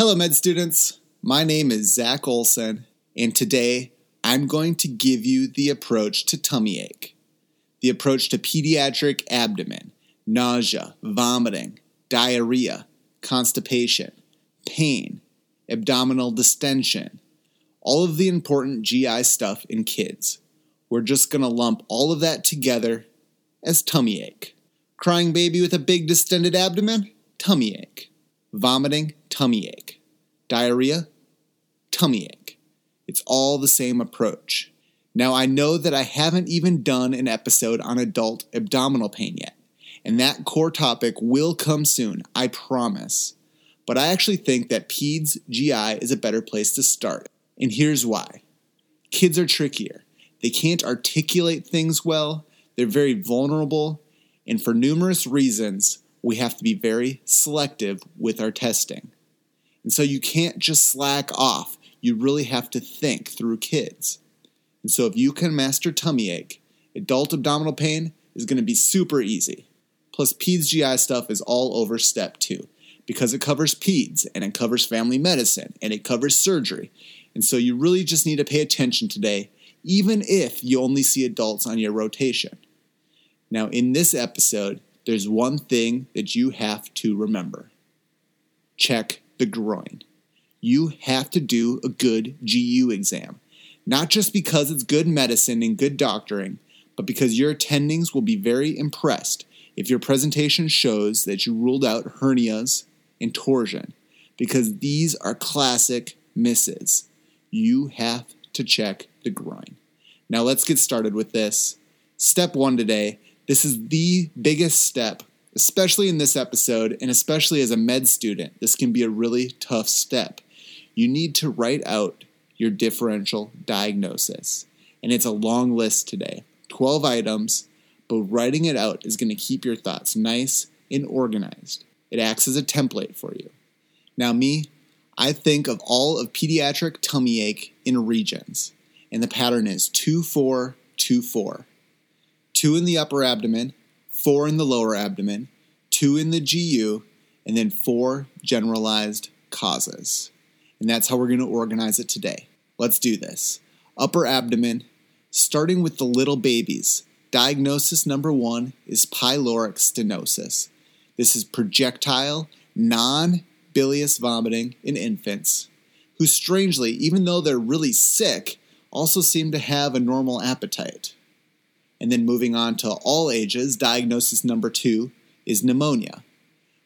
Hello, med students. My name is Zach Olson, and today I'm going to give you the approach to tummy ache, the approach to pediatric abdomen, nausea, vomiting, diarrhea, constipation, pain, abdominal distension, all of the important GI stuff in kids. We're just going to lump all of that together as tummy ache. Crying baby with a big distended abdomen? Tummy ache. Vomiting? Tummy ache. Diarrhea? Tummy ache. It's all the same approach. Now, I know that I haven't even done an episode on adult abdominal pain yet, and that core topic will come soon, I promise. But I actually think that PEDS GI is a better place to start, and here's why. Kids are trickier. They can't articulate things well, they're very vulnerable, and for numerous reasons, we have to be very selective with our testing. And so you can't just slack off. You really have to think through kids. And so if you can master tummy ache, adult abdominal pain is going to be super easy. Plus, PEDS GI stuff is all over step two because it covers PEDS and it covers family medicine and it covers surgery. And so you really just need to pay attention today, even if you only see adults on your rotation. Now, in this episode, there's one thing that you have to remember check the groin. You have to do a good GU exam, not just because it's good medicine and good doctoring, but because your attendings will be very impressed if your presentation shows that you ruled out hernias and torsion, because these are classic misses. You have to check the groin. Now, let's get started with this. Step one today this is the biggest step, especially in this episode, and especially as a med student. This can be a really tough step. You need to write out your differential diagnosis. And it's a long list today 12 items, but writing it out is going to keep your thoughts nice and organized. It acts as a template for you. Now, me, I think of all of pediatric tummy ache in regions, and the pattern is 2 4 2 4 two in the upper abdomen, four in the lower abdomen, two in the GU, and then four generalized causes. And that's how we're going to organize it today. Let's do this. Upper abdomen, starting with the little babies. Diagnosis number one is pyloric stenosis. This is projectile, non bilious vomiting in infants who, strangely, even though they're really sick, also seem to have a normal appetite. And then moving on to all ages, diagnosis number two is pneumonia.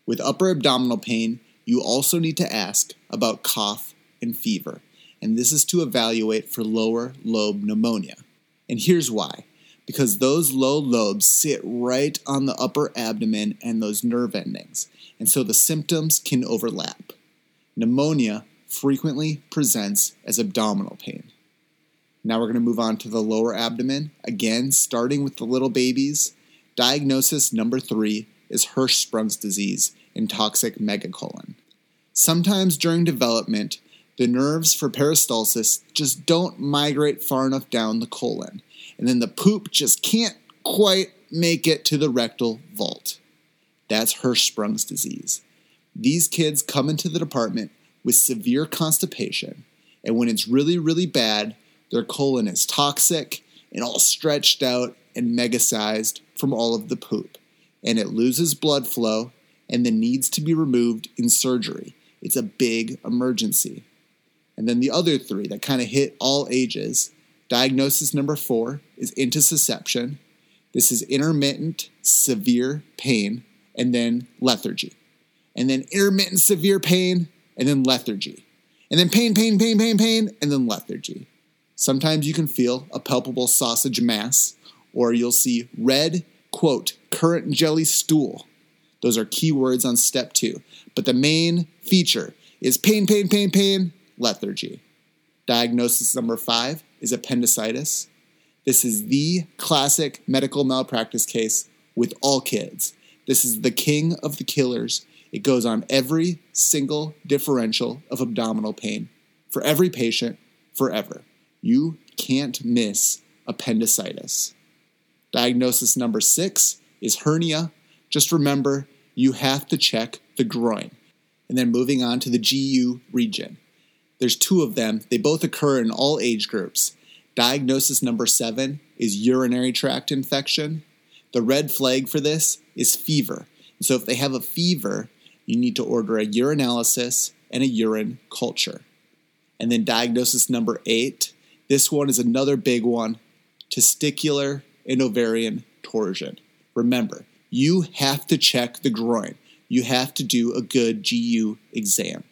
With upper abdominal pain, you also need to ask about cough and fever, and this is to evaluate for lower lobe pneumonia. And here's why because those low lobes sit right on the upper abdomen and those nerve endings, and so the symptoms can overlap. Pneumonia frequently presents as abdominal pain. Now we're going to move on to the lower abdomen. Again, starting with the little babies. Diagnosis number three is Hirschsprung's disease in toxic megacolon. Sometimes during development, the nerves for peristalsis just don't migrate far enough down the colon, and then the poop just can't quite make it to the rectal vault. That's Hirschsprung's disease. These kids come into the department with severe constipation, and when it's really, really bad, their colon is toxic and all stretched out and mega sized from all of the poop, and it loses blood flow and then needs to be removed in surgery. It's a big emergency. And then the other three that kind of hit all ages. Diagnosis number four is intussusception. This is intermittent severe pain and then lethargy. And then intermittent severe pain and then lethargy. And then pain, pain, pain, pain, pain, and then lethargy. Sometimes you can feel a palpable sausage mass, or you'll see red, quote, currant jelly stool. Those are keywords on step two. But the main feature is pain, pain, pain, pain, lethargy. Diagnosis number five is appendicitis. This is the classic medical malpractice case with all kids. This is the king of the killers. It goes on every single differential of abdominal pain for every patient forever. You can't miss appendicitis. Diagnosis number six is hernia. Just remember, you have to check the groin. And then moving on to the GU region. There's two of them. They both occur in all age groups. Diagnosis number seven is urinary tract infection. The red flag for this is fever. So if they have a fever, you need to order a urinalysis and a urine culture. And then diagnosis number eight, this one is another big one testicular and ovarian torsion. Remember, you have to check the groin. You have to do a good GU exam.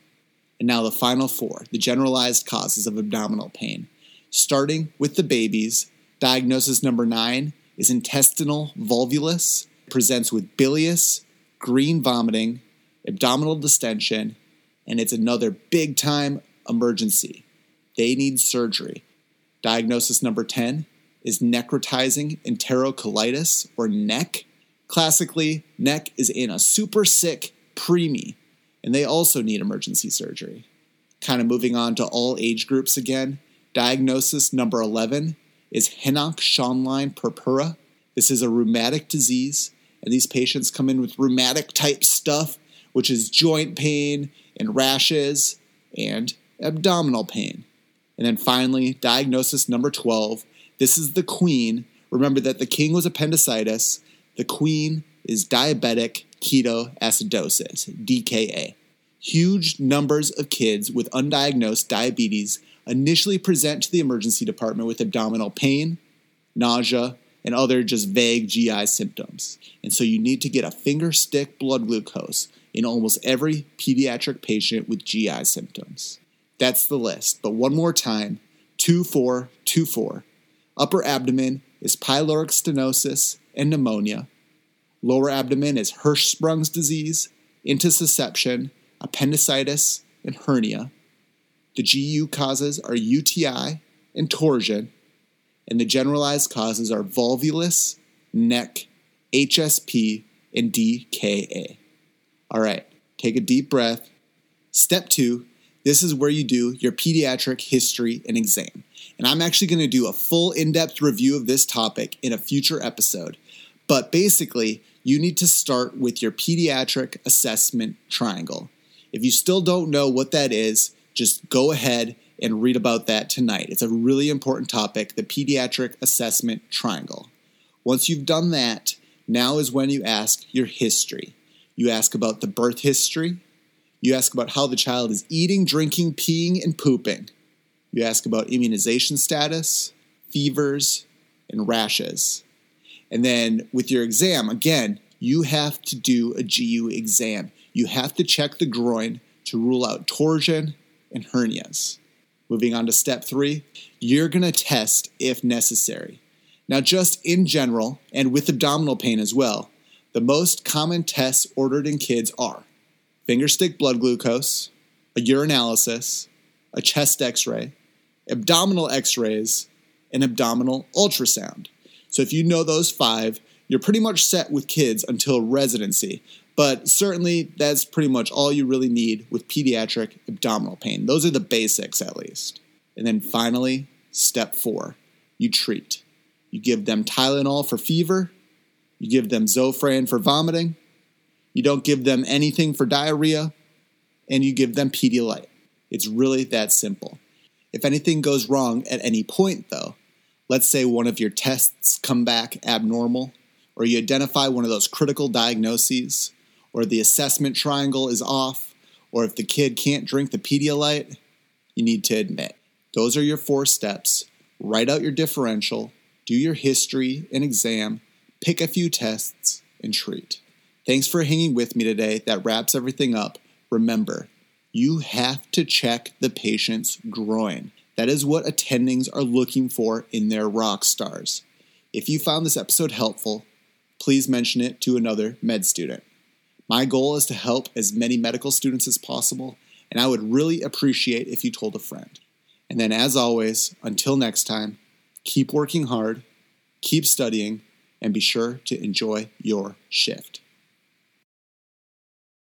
And now the final four the generalized causes of abdominal pain. Starting with the babies, diagnosis number nine is intestinal volvulus, presents with bilious, green vomiting, abdominal distension, and it's another big time emergency. They need surgery. Diagnosis number 10 is necrotizing enterocolitis or NEC. Classically, NEC is in a super sick preemie, and they also need emergency surgery. Kind of moving on to all age groups again. Diagnosis number 11 is Henoch Schönlein purpura. This is a rheumatic disease, and these patients come in with rheumatic type stuff, which is joint pain and rashes and abdominal pain. And then finally, diagnosis number 12 this is the queen. Remember that the king was appendicitis, the queen is diabetic ketoacidosis, DKA. Huge numbers of kids with undiagnosed diabetes initially present to the emergency department with abdominal pain, nausea, and other just vague GI symptoms. And so you need to get a finger stick blood glucose in almost every pediatric patient with GI symptoms. That's the list, but one more time 2424. Upper abdomen is pyloric stenosis and pneumonia. Lower abdomen is Hirschsprung's disease, intussusception, appendicitis, and hernia. The GU causes are UTI and torsion, and the generalized causes are volvulus, NEC, HSP, and DKA. All right, take a deep breath. Step two this is where you do your pediatric history and exam. And I'm actually going to do a full in depth review of this topic in a future episode. But basically, you need to start with your pediatric assessment triangle. If you still don't know what that is, just go ahead and read about that tonight. It's a really important topic the pediatric assessment triangle. Once you've done that, now is when you ask your history. You ask about the birth history. You ask about how the child is eating, drinking, peeing, and pooping. You ask about immunization status, fevers, and rashes. And then with your exam, again, you have to do a GU exam. You have to check the groin to rule out torsion and hernias. Moving on to step three, you're going to test if necessary. Now, just in general, and with abdominal pain as well, the most common tests ordered in kids are finger stick blood glucose, a urinalysis, a chest x ray, abdominal x rays, and abdominal ultrasound. So if you know those five, you're pretty much set with kids until residency. But certainly, that's pretty much all you really need with pediatric abdominal pain. Those are the basics, at least. And then finally, step four you treat. You give them Tylenol for fever, you give them Zofran for vomiting, you don't give them anything for diarrhea, and you give them Pedialyte. It's really that simple. If anything goes wrong at any point, though, let's say one of your tests come back abnormal, or you identify one of those critical diagnoses, or the assessment triangle is off, or if the kid can't drink the Pedialyte, you need to admit. Those are your four steps. Write out your differential, do your history and exam, pick a few tests, and treat. Thanks for hanging with me today. That wraps everything up. Remember, you have to check the patient's groin. That is what attendings are looking for in their rock stars. If you found this episode helpful, please mention it to another med student. My goal is to help as many medical students as possible, and I would really appreciate if you told a friend. And then, as always, until next time, keep working hard, keep studying, and be sure to enjoy your shift.